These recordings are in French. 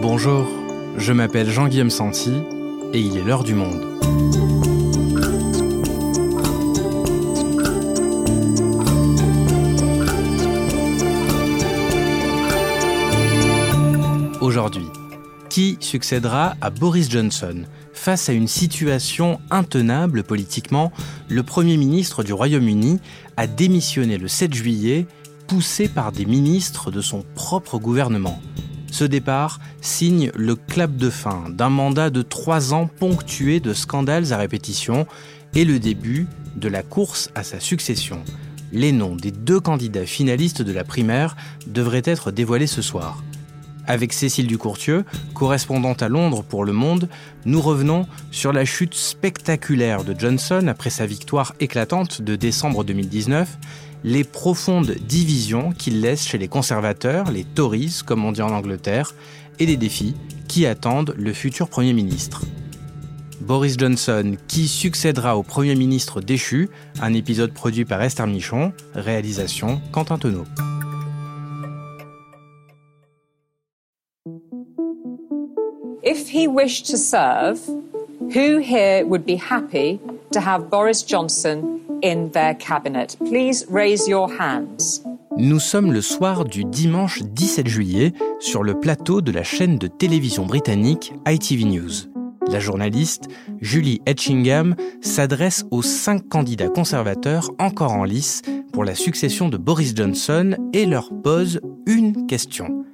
Bonjour, je m'appelle Jean-Guillaume Santi et il est l'heure du monde. Aujourd'hui, qui succédera à Boris Johnson Face à une situation intenable politiquement, le Premier ministre du Royaume-Uni a démissionné le 7 juillet, poussé par des ministres de son propre gouvernement. Ce départ signe le clap de fin d'un mandat de trois ans ponctué de scandales à répétition et le début de la course à sa succession. Les noms des deux candidats finalistes de la primaire devraient être dévoilés ce soir. Avec Cécile Ducourtieu, correspondante à Londres pour Le Monde, nous revenons sur la chute spectaculaire de Johnson après sa victoire éclatante de décembre 2019 les profondes divisions qu'il laisse chez les conservateurs, les Tories comme on dit en Angleterre, et les défis qui attendent le futur Premier ministre. Boris Johnson, qui succédera au Premier ministre déchu, un épisode produit par Esther Michon, réalisation Quentin Tonneau. In their cabinet. Please raise your hands. Nous sommes le soir du dimanche 17 juillet sur le plateau de la chaîne de télévision britannique ITV News. La journaliste Julie Etchingham s'adresse aux cinq candidats conservateurs encore en lice pour la succession de Boris Johnson et leur pose une question.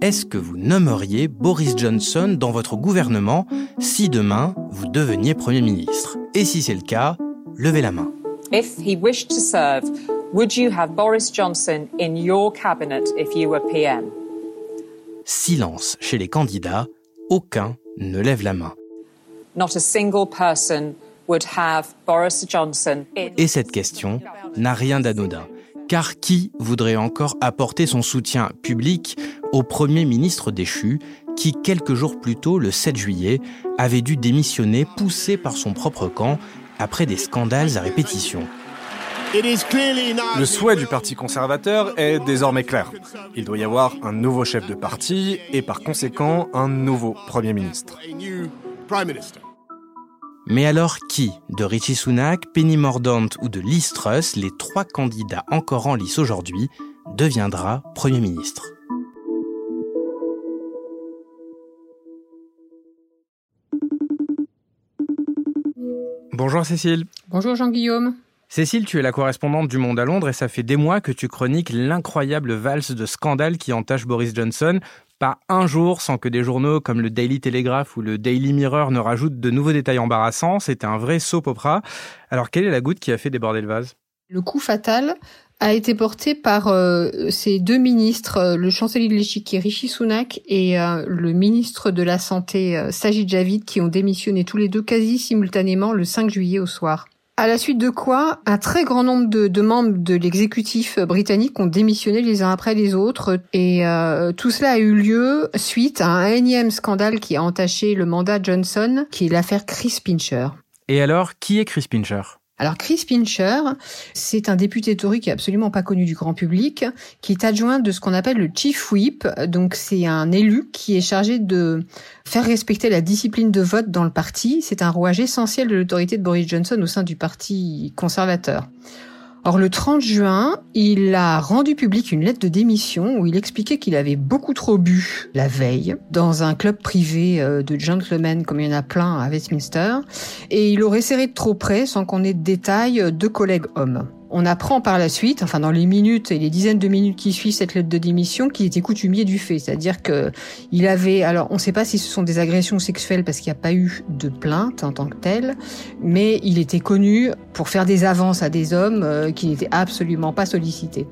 Est-ce que vous nommeriez Boris Johnson dans votre gouvernement si demain vous deveniez Premier ministre? Et si c'est le cas, levez la main. If he wished to serve, would you have Boris Johnson in your cabinet if you were PM? Silence chez les candidats, aucun ne lève la main. Not a single person would have Boris Johnson in... Et cette question n'a rien d'anodin, car qui voudrait encore apporter son soutien public au Premier ministre déchu qui, quelques jours plus tôt, le 7 juillet, avait dû démissionner poussé par son propre camp après des scandales à répétition. Le souhait du Parti conservateur est désormais clair. Il doit y avoir un nouveau chef de parti et par conséquent un nouveau Premier ministre. Mais alors qui De Richie Sunak, Penny Mordaunt ou de Liz Truss, les trois candidats encore en lice aujourd'hui, deviendra Premier ministre Bonjour Cécile. Bonjour Jean-Guillaume. Cécile, tu es la correspondante du Monde à Londres et ça fait des mois que tu chroniques l'incroyable valse de scandales qui entache Boris Johnson. Pas un jour sans que des journaux comme le Daily Telegraph ou le Daily Mirror ne rajoutent de nouveaux détails embarrassants. C'était un vrai soap opera. Alors, quelle est la goutte qui a fait déborder le vase? Le coup fatal a été porté par euh, ces deux ministres, euh, le chancelier de l'échiquier Rishi Sunak et euh, le ministre de la Santé Sajid Javid, qui ont démissionné tous les deux quasi simultanément le 5 juillet au soir. À la suite de quoi, un très grand nombre de, membres de l'exécutif britannique ont démissionné les uns après les autres. Et tout cela a eu lieu suite à un énième scandale qui a entaché le mandat Johnson, qui est l'affaire Chris Pincher. Et alors, qui est Chris Pincher? Alors Chris Pincher, c'est un député Tory qui est absolument pas connu du grand public, qui est adjoint de ce qu'on appelle le Chief Whip. Donc c'est un élu qui est chargé de faire respecter la discipline de vote dans le parti. C'est un rouage essentiel de l'autorité de Boris Johnson au sein du parti conservateur. Or, le 30 juin, il a rendu public une lettre de démission où il expliquait qu'il avait beaucoup trop bu la veille dans un club privé euh, de gentlemen comme il y en a plein à Westminster et il aurait serré de trop près sans qu'on ait de détails de collègues hommes. On apprend par la suite, enfin dans les minutes et les dizaines de minutes qui suivent cette lettre de démission, qu'il était coutumier du fait, c'est-à-dire que il avait, alors on ne sait pas si ce sont des agressions sexuelles parce qu'il n'y a pas eu de plainte en tant que telle, mais il était connu pour faire des avances à des hommes euh, qui n'étaient absolument pas sollicités.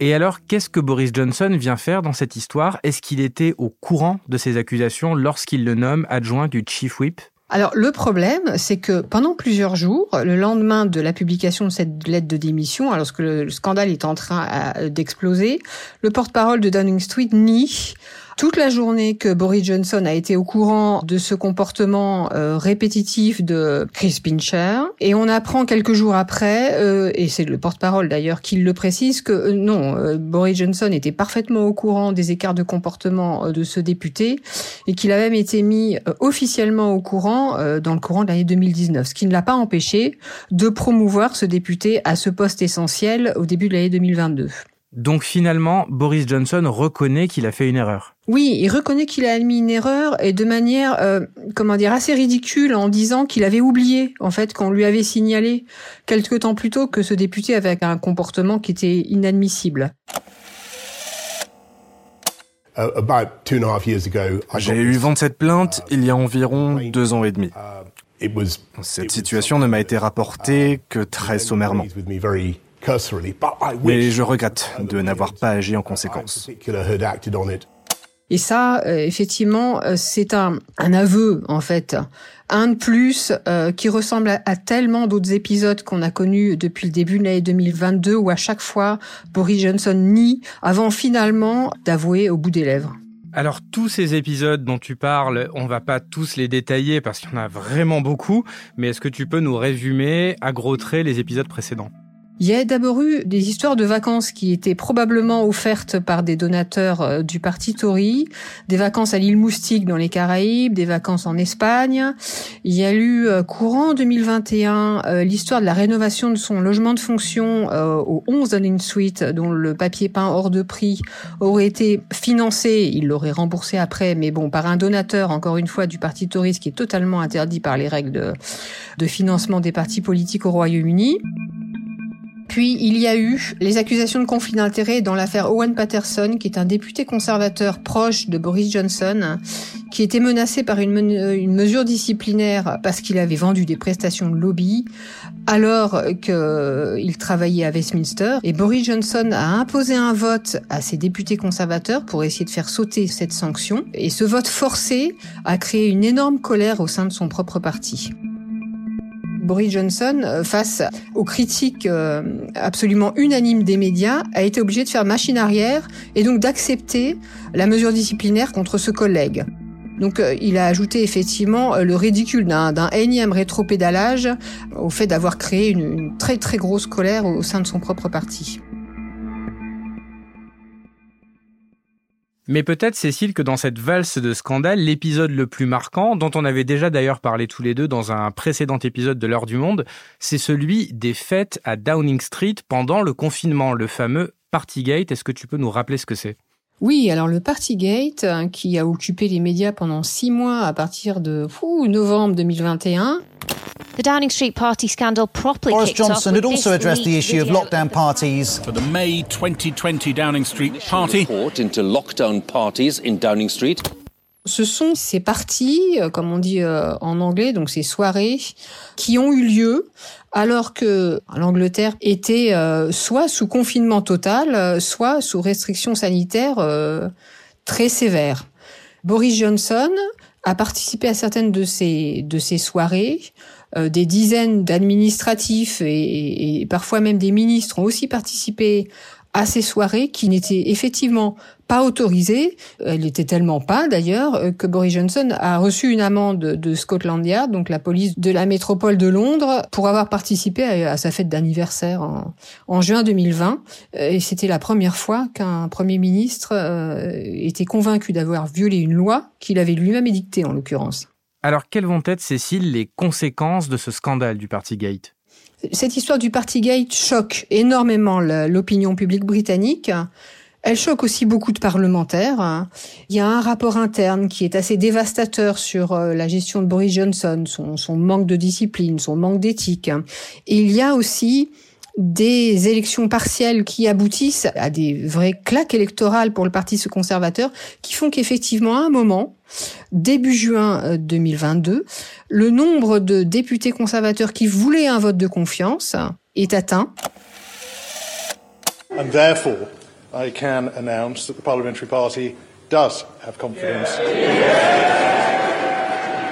Et alors, qu'est-ce que Boris Johnson vient faire dans cette histoire? Est-ce qu'il était au courant de ces accusations lorsqu'il le nomme adjoint du Chief Whip? Alors le problème, c'est que pendant plusieurs jours, le lendemain de la publication de cette lettre de démission, alors que le scandale est en train d'exploser, le porte-parole de Downing Street nie toute la journée que Boris Johnson a été au courant de ce comportement euh, répétitif de Chris Pincher. Et on apprend quelques jours après, euh, et c'est le porte-parole d'ailleurs qui le précise, que euh, non, Boris Johnson était parfaitement au courant des écarts de comportement de ce député et qu'il a même été mis officiellement au courant dans le courant de l'année 2019, ce qui ne l'a pas empêché de promouvoir ce député à ce poste essentiel au début de l'année 2022. Donc finalement, Boris Johnson reconnaît qu'il a fait une erreur. Oui, il reconnaît qu'il a admis une erreur et de manière, euh, comment dire, assez ridicule en disant qu'il avait oublié, en fait, qu'on lui avait signalé quelque temps plus tôt que ce député avait un comportement qui était inadmissible. Uh, J'ai eu 27 plaintes il y a environ deux ans et demi. Uh, Cette situation ne m'a été rapportée que très sommairement. Mais je regrette de n'avoir pas agi en conséquence. Et ça, euh, effectivement, euh, c'est un, aveu, en fait. Un de plus euh, qui ressemble à, tellement d'autres épisodes qu'on a connus depuis le début de l'année 2022 où à chaque fois, Boris Johnson nie avant finalement d'avouer au bout des lèvres. Alors tous ces épisodes dont tu parles, on va pas tous les détailler parce qu'il y en a vraiment beaucoup, mais est-ce que tu peux nous résumer à gros traits les épisodes précédents? Il y a d'abord eu des histoires de vacances qui étaient probablement offertes par des donateurs euh, du parti Tory, des vacances à l'île Moustique dans les Caraïbes, des vacances en Espagne. Il y a eu euh, courant 2021 euh, l'histoire de la rénovation de son logement de fonction au 11 Downing Street dont le papier peint hors de prix aurait été financé, il l'aurait remboursé après, mais bon, par un donateur, encore une fois, du parti Tory, qui est totalement interdit par les règles de financement des partis politiques au Royaume-Uni. Puis il y a eu les accusations de conflit d'intérêts dans l'affaire Owen Patterson, qui est un député conservateur proche de Boris Johnson, qui était menacé par une, une mesure disciplinaire parce qu'il avait vendu des prestations de lobby alors qu'il travaillait à Westminster. Et Boris Johnson a imposé un vote à ses députés conservateurs pour essayer de faire sauter cette sanction. Et ce vote forcé a créé une énorme colère au sein de son propre parti. Boris Johnson, euh, face aux critiques euh, absolument unanimes des médias, a été obligé de faire machine arrière et donc d'accepter la mesure disciplinaire contre ce collègue. Donc euh, il a ajouté effectivement le ridicule d'un énième rétropédalage au fait d'avoir créé une, une très très grosse colère au sein de son propre parti. Mais peut-être, Cécile, que dans cette valse de scandale, l'épisode le plus marquant, dont on avait déjà d'ailleurs parlé tous les deux dans un précédent épisode de l'heure du monde, c'est celui des fêtes à Downing Street pendant le confinement, le fameux Partygate. Est-ce que tu peux nous rappeler ce que c'est? Oui, alors le Partygate, hein, qui a occupé les médias pendant six mois à partir de novembre 2021, The Downing Street party scandal properly Boris Johnson had also addressed the issue of lockdown parties. For the May 2020 Downing Street party. into lockdown parties in Downing Street. Ce sont ces parties, euh, comme on dit euh, en anglais, donc ces soirées, qui ont eu lieu alors que l'Angleterre était euh, soit sous confinement total, soit sous restrictions sanitaires très sévères. Boris Johnson a participé à certaines de ces soirées. Des dizaines d'administratifs et, parfois même des ministres ont aussi participé à ces soirées qui n'étaient effectivement pas autorisées. Elle était tellement pas d'ailleurs euh, que Boris Johnson a reçu une amende de Scotland Yard, donc la police de la métropole de Londres, pour avoir participé à, sa fête d'anniversaire en, juin 2020. Euh, et c'était la première fois qu'un premier ministre était convaincu d'avoir violé une loi qu'il avait lui-même édictée en l'occurrence. Alors, quelles vont être, Cécile, les conséquences de ce scandale du Partygate? Cette histoire du Partygate choque énormément l'opinion publique britannique. Elle choque aussi beaucoup de parlementaires. Il y a un rapport interne qui est assez dévastateur sur euh, la gestion de Boris Johnson, son, manque de discipline, son manque d'éthique. Et il y a aussi des élections partielles qui aboutissent à des vraies claques électorales pour le Parti conservateur, qui font qu'effectivement, à un moment, début juin 2022, euh, le nombre de députés conservateurs qui voulaient un vote de confiance est atteint. And therefore, I can announce that the parliamentary party does have confidence.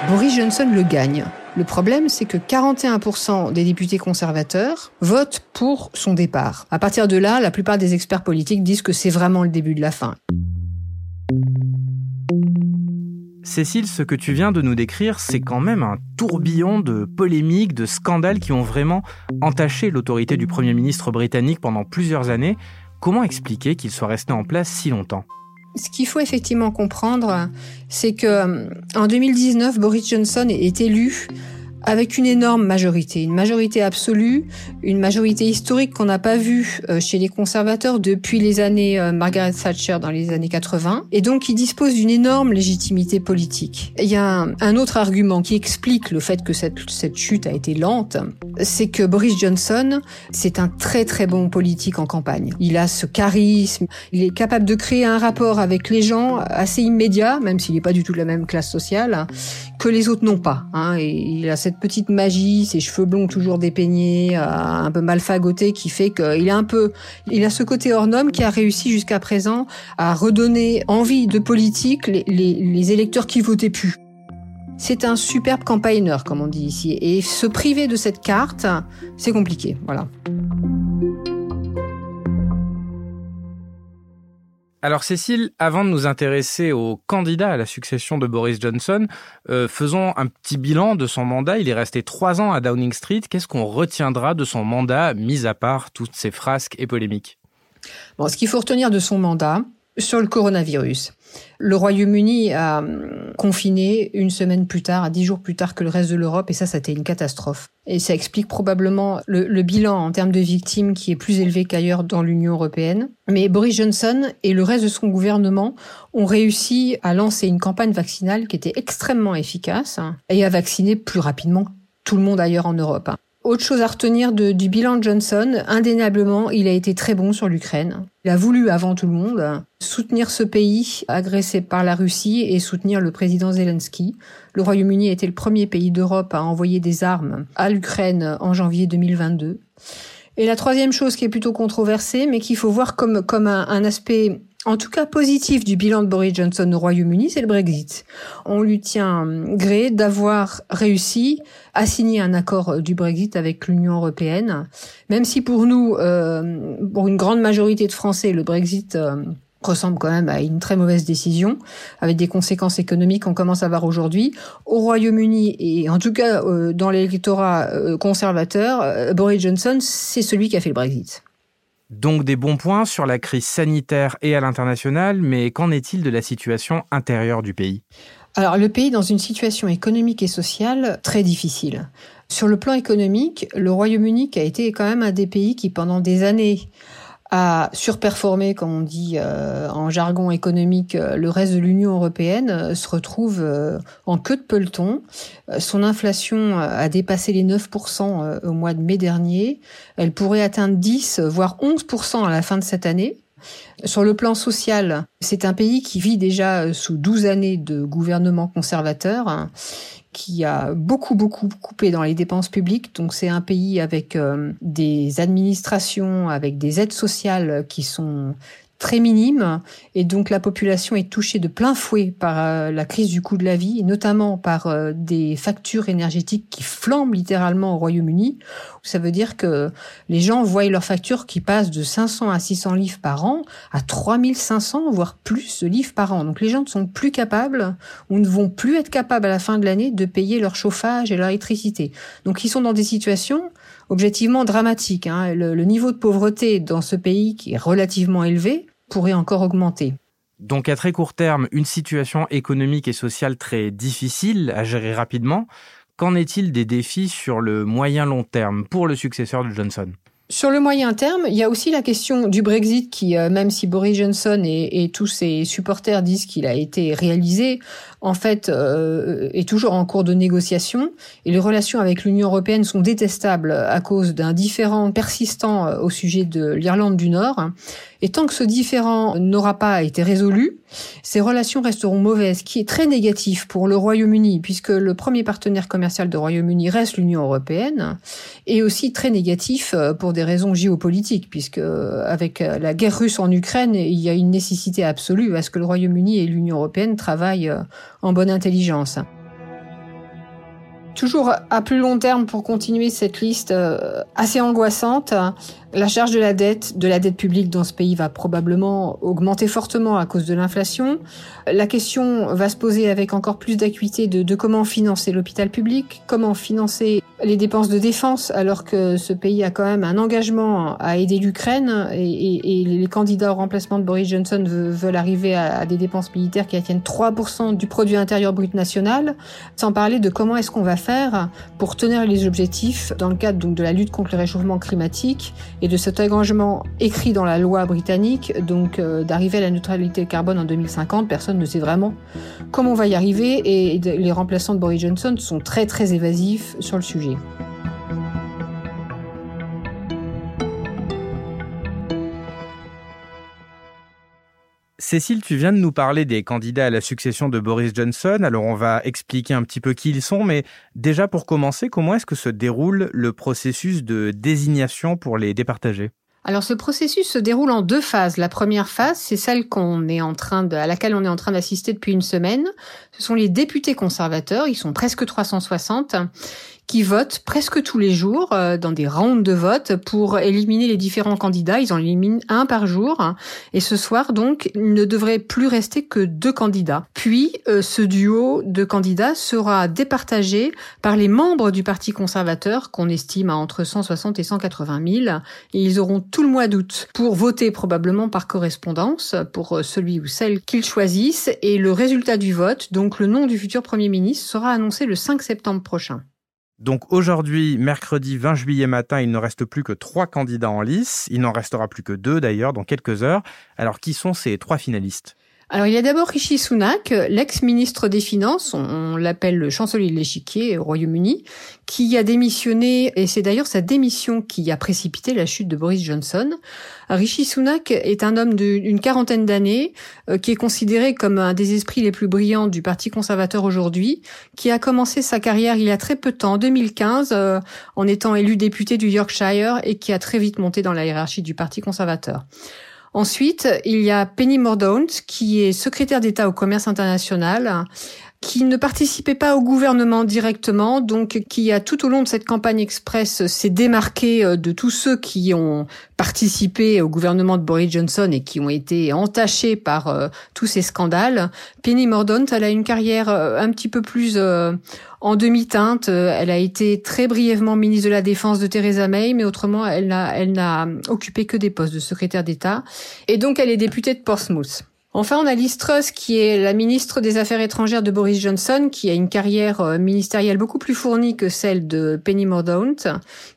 Boris Johnson le gagne. Le problème, c'est que 41% des députés conservateurs votent pour son départ. À partir de là, la plupart des experts politiques disent que c'est vraiment le début de la fin. Cécile, ce que tu viens de nous décrire, c'est quand même un tourbillon de polémiques, de scandales qui ont vraiment entaché l'autorité du Premier ministre britannique pendant plusieurs années. Comment expliquer qu'il soit resté en place si longtemps? Ce qu'il faut effectivement comprendre, c'est que euh, en 2019, Boris Johnson est élu avec une énorme majorité, une majorité absolue, une majorité historique qu'on n'a pas vue euh, chez les conservateurs depuis les années euh, Margaret Thatcher dans les années 80, et donc il dispose d'une énorme légitimité politique. Il y a un, autre argument qui explique le fait que cette, cette chute a été lente, c'est que Boris Johnson, c'est un très très bon politique en campagne. Il a ce charisme, il est capable de créer un rapport avec les gens assez immédiat, même s'il n'est pas du tout de la même classe sociale, que les autres n'ont pas. Hein, il a cette petite magie, ses cheveux blonds toujours dépeignés, euh, un peu mal fagoté, qui fait qu'il a un peu, il a ce côté hors norme qui a réussi jusqu'à présent à redonner envie de politique les, électeurs qui votaient plus. C'est un superbe campaigner, comme on dit ici. Et se priver de cette carte, c'est compliqué. Voilà. Alors Cécile, avant de nous intéresser au candidat à la succession de Boris Johnson, euh, faisons un petit bilan de son mandat. Il est resté trois ans à Downing Street. Qu'est-ce qu'on retiendra de son mandat, mis à part toutes ces frasques et polémiques? Bon, ce qu'il faut retenir de son mandat, sur le coronavirus. Le Royaume-Uni a hum, confiné une semaine plus tard, à dix jours plus tard que le reste de l'Europe, et ça, ça a été une catastrophe. Et ça explique probablement le, bilan en termes de victimes qui est plus élevé qu'ailleurs dans l'Union européenne. Mais Boris Johnson et le reste de son gouvernement ont réussi à lancer une campagne vaccinale qui était extrêmement efficace et à vacciner plus rapidement tout le monde ailleurs en Europe. Autre chose à retenir du bilan de Johnson, indéniablement, il a été très bon sur l'Ukraine. Il a voulu, avant tout le monde, soutenir ce pays agressé par la Russie et soutenir le président Zelensky. Le Royaume-Uni a été le premier pays d'Europe à envoyer des armes à l'Ukraine en janvier 2022. Et la troisième chose qui est plutôt controversée, mais qu'il faut voir comme, comme un aspect en tout cas positif du bilan de Boris Johnson au Royaume-Uni, c'est le Brexit. On lui tient gré d'avoir réussi à signer un accord euh, du Brexit avec l'Union européenne, même si pour nous, euh, pour une grande majorité de Français, le Brexit euh, ressemble quand même à une très mauvaise décision, avec des conséquences économiques qu'on commence à voir aujourd'hui. Au Royaume-Uni, et en tout cas dans l'électorat conservateur, Boris Johnson, c'est celui qui a fait le Brexit. Donc des bons points sur la crise sanitaire et à l'international, mais qu'en est-il de la situation intérieure du pays? Alors le pays est dans une situation économique et sociale très difficile. Sur le plan économique, le Royaume-Uni a été quand même un des pays qui pendant des années a surperformé, comme on dit euh, en jargon économique, euh, le reste de l'Union européenne euh, se retrouve en queue de peloton. Son inflation a dépassé les 9% au mois de mai dernier. Elle pourrait atteindre 10, voire 11% à la fin de cette année. Sur le plan social, c'est un pays qui vit déjà sous 12 années de gouvernement conservateur hein, qui a beaucoup beaucoup coupé dans les dépenses publiques. Donc c'est un pays avec euh, des administrations, avec des aides sociales qui sont très minime et donc la population est touchée de plein fouet par euh, la crise du coût de la vie, et notamment par euh, des factures énergétiques qui flambent littéralement au Royaume-Uni. Ça veut dire que les gens voient leurs factures qui passent de 500 à 600 livres par an à 3500 voire plus de livres par an. Donc les gens ne sont plus capables ou ne vont plus être capables à la fin de l'année de payer leur chauffage et leur électricité. Donc ils sont dans des situations objectivement dramatiques. Hein. Le, le niveau de pauvreté dans ce pays qui est relativement élevé pourrait encore augmenter. Donc à très court terme, une situation économique et sociale très difficile à gérer rapidement. Qu'en est-il des défis sur le moyen long terme pour le successeur de Johnson? Sur le moyen terme, il y a aussi la question du Brexit qui, euh, même si Boris Johnson et, tous ses supporters disent qu'il a été réalisé, en fait, euh, est toujours en cours de négociation. Et les relations avec l'Union européenne sont détestables à cause d'un différent persistant euh, au sujet de l'Irlande du Nord. Et tant que ce différent n'aura pas été résolu, ces relations resteront mauvaises, ce qui est très négatif pour le Royaume-Uni, puisque le premier partenaire commercial du Royaume-Uni reste l'Union européenne, et aussi très négatif euh, pour des raisons géopolitiques, puisque euh, avec euh, la guerre russe en Ukraine, il y a une nécessité absolue à ce que le Royaume-Uni et l'Union européenne travaillent en bonne intelligence. Toujours à plus long terme pour continuer cette liste assez angoissante, La charge de la dette, de la dette publique dans ce pays va probablement augmenter fortement à cause de l'inflation. La question va se poser avec encore plus d'acuité de, comment financer l'hôpital public, comment financer les dépenses de défense, alors que ce pays a quand même un engagement à aider l'Ukraine et, les candidats au remplacement de Boris Johnson veulent arriver à, à des dépenses militaires qui atteignent 3% du produit intérieur brut national, sans parler de comment est-ce qu'on va faire pour tenir les objectifs dans le cadre donc de la lutte contre le réchauffement climatique et de cet engagement écrit dans la loi britannique, donc euh, d'arriver à la neutralité carbone en 2050. Personne ne sait vraiment comment on va y arriver et les remplaçants de Boris Johnson sont très très évasifs sur le sujet. Cécile, tu viens de nous parler des candidats à la succession de Boris Johnson. Alors on va expliquer un petit peu qui ils sont, mais déjà pour commencer, comment est-ce que se déroule le processus de désignation pour les départager alors ce processus se déroule en deux phases. La première phase, c'est celle qu'on est en train de, à laquelle on est en train d'assister depuis une semaine. Ce sont les députés conservateurs, ils sont presque 360 qui votent presque tous les jours euh, dans des rounds de vote pour éliminer les différents candidats. Ils en éliminent un par jour. Et ce soir, donc, il ne devrait plus rester que deux candidats. Puis, euh, ce duo de candidats sera départagé par les membres du Parti conservateur, qu'on estime à entre 160 et 180 000. Et ils auront tout le mois d'août pour voter probablement par correspondance pour euh, celui ou celle qu'ils choisissent. Et le résultat du vote, donc le nom du futur Premier ministre, sera annoncé le 5 septembre prochain. Donc aujourd'hui, mercredi 20 juillet matin, il ne reste plus que trois candidats en lice. Il n'en restera plus que deux d'ailleurs dans quelques heures. Alors qui sont ces trois finalistes? Alors il y a d'abord Rishi Sunak, l'ex-ministre des Finances, on, l'appelle le chancelier de l'échiquier au Royaume-Uni, qui a démissionné, et c'est d'ailleurs sa démission qui a précipité la chute de Boris Johnson. Rishi Sunak est un homme d'une quarantaine d'années, euh, qui est considéré comme un des esprits les plus brillants du Parti conservateur aujourd'hui, qui a commencé sa carrière il y a très peu de temps, en 2015, euh, en étant élu député du Yorkshire, et qui a très vite monté dans la hiérarchie du Parti conservateur. Ensuite, il y a Penny Mordaunt, qui est secrétaire d'État au commerce international, qui ne participait pas au gouvernement directement, donc qui a tout au long de cette campagne express s'est démarqué euh, de tous ceux qui ont participé au gouvernement de Boris Johnson et qui ont été entachés par euh, tous ces scandales. Penny Mordaunt, elle a une carrière euh, un petit peu plus en demi-teinte. Elle a été très brièvement ministre de la Défense de Theresa May, mais autrement, elle n'a, elle n'a occupé que des postes de secrétaire d'État. Et donc, elle est députée de Portsmouth. Enfin, on a Liz Truss, qui est la ministre des Affaires étrangères de Boris Johnson, qui a une carrière euh, ministérielle beaucoup plus fournie que celle de Penny Mordaunt,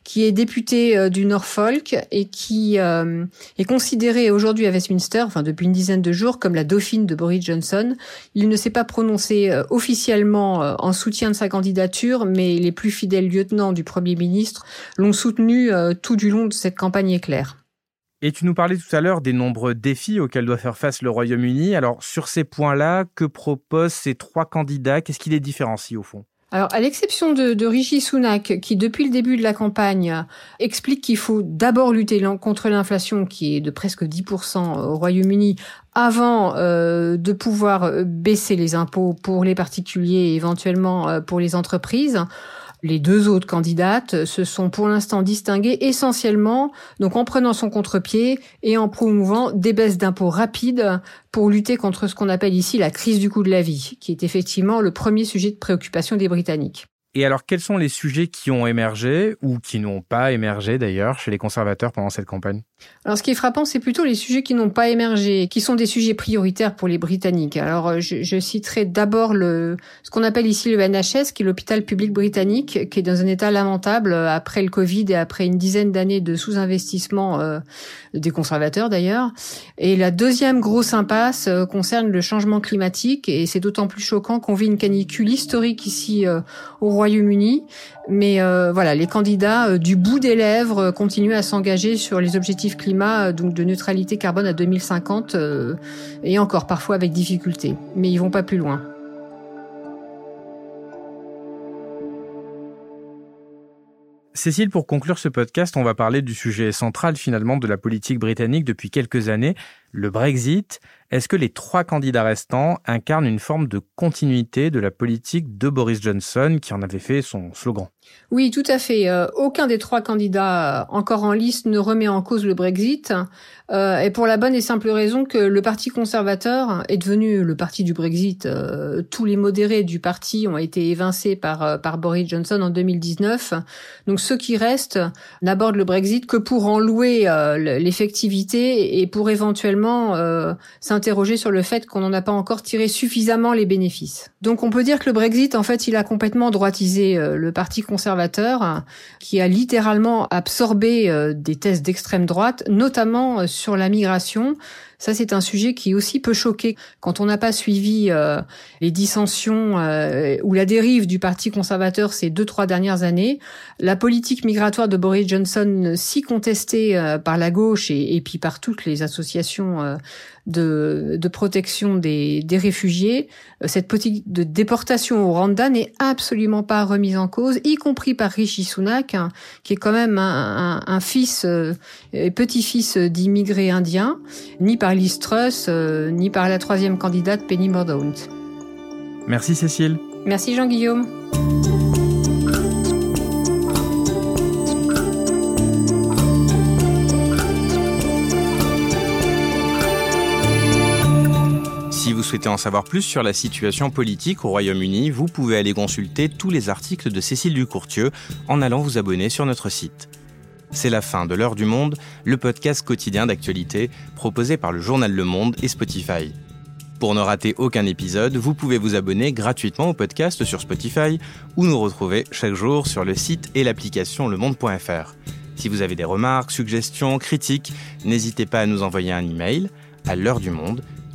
qui est députée euh, du Norfolk et qui euh, est considérée aujourd'hui à Westminster, enfin depuis une dizaine de jours, comme la dauphine de Boris Johnson. Il ne s'est pas prononcé officiellement en soutien de sa candidature, mais les plus fidèles lieutenants du Premier ministre l'ont soutenu tout du long de cette campagne éclair. Et tu nous parlais tout à l'heure des nombreux défis auxquels doit faire face le Royaume-Uni. Alors sur ces points-là, que proposent ces trois candidats? Qu'est-ce qui les différencie au fond? Alors, à l'exception de, de Rishi Sunak, qui depuis le début de la campagne explique qu'il faut d'abord lutter contre l'inflation, qui est de presque 10% au Royaume-Uni, avant euh, de pouvoir baisser les impôts pour les particuliers et éventuellement euh, pour les entreprises. Les deux autres candidates se sont pour l'instant distinguées essentiellement donc en prenant son contre-pied et en promouvant des baisses d'impôts rapides pour lutter contre ce qu'on appelle ici la crise du coût de la vie, qui est effectivement le premier sujet de préoccupation des Britanniques. Et alors, quels sont les sujets qui ont émergé ou qui n'ont pas émergé d'ailleurs chez les conservateurs pendant cette campagne? Alors, ce qui est frappant, c'est plutôt les sujets qui n'ont pas émergé, qui sont des sujets prioritaires pour les Britanniques. Alors, euh, je, citerai d'abord le ce qu'on appelle ici le NHS, qui est l'hôpital public britannique, qui est dans un état lamentable euh, après le Covid et après une dizaine d'années de sous-investissement euh, des conservateurs d'ailleurs. Et la deuxième grosse impasse concerne le changement climatique, et c'est d'autant plus choquant qu'on vit une canicule historique ici au Royaume Royaume-Uni. Mais euh, voilà, les candidats euh, du bout des lèvres euh, continuent à s'engager sur les objectifs climat, donc de neutralité carbone à 2050, et encore parfois avec difficulté. Mais ils vont pas plus loin. Cécile, pour conclure ce podcast, on va parler du sujet central finalement de la politique britannique depuis quelques années, Le Brexit, est-ce que les trois candidats restants incarnent une forme de continuité de la politique de Boris Johnson qui en avait fait son slogan? Oui, tout à fait. Euh, aucun des trois candidats euh, encore en liste ne remet en cause le Brexit. Euh, et pour la bonne et simple raison que le Parti conservateur est devenu le parti du Brexit. tous les modérés du parti ont été évincés par, par Boris Johnson en 2019. Donc ceux qui restent n'abordent le Brexit que pour en louer l'effectivité et pour éventuellement interroger sur le fait qu'on n'en a pas encore tiré suffisamment les bénéfices. Donc on peut dire que le Brexit, en fait, il a complètement droitisé euh, le Parti conservateur, qui a littéralement absorbé euh, des thèses d'extrême droite, notamment euh, sur la migration, ça, c'est un sujet qui aussi peut choquer quand on n'a pas suivi euh, les dissensions euh, ou la dérive du Parti conservateur ces deux trois dernières années. La politique migratoire de Boris Johnson, si contestée euh, par la gauche et, et, puis par toutes les associations de, de, protection des, des réfugiés, cette politique de déportation au Rwanda n'est absolument pas remise en cause, y compris par Rishi Sunak, hein, qui est quand même un, un, un fils et petit-fils d'immigrés indiens, ni par par Liz Truss, euh, ni par la troisième candidate Penny Mordaunt. Merci Cécile. Merci Jean-Guillaume. Si vous souhaitez en savoir plus sur la situation politique au Royaume-Uni, vous pouvez aller consulter tous les articles de Cécile Ducourtieu en allant vous abonner sur notre site. C'est la fin de L'heure du monde, le podcast quotidien d'actualité proposé par le journal Le Monde et Spotify. Pour ne rater aucun épisode, vous pouvez vous abonner gratuitement au podcast sur Spotify ou nous retrouver chaque jour sur le site et l'application lemonde.fr. Si vous avez des remarques, suggestions, critiques, n'hésitez pas à nous envoyer un email à l'heure du monde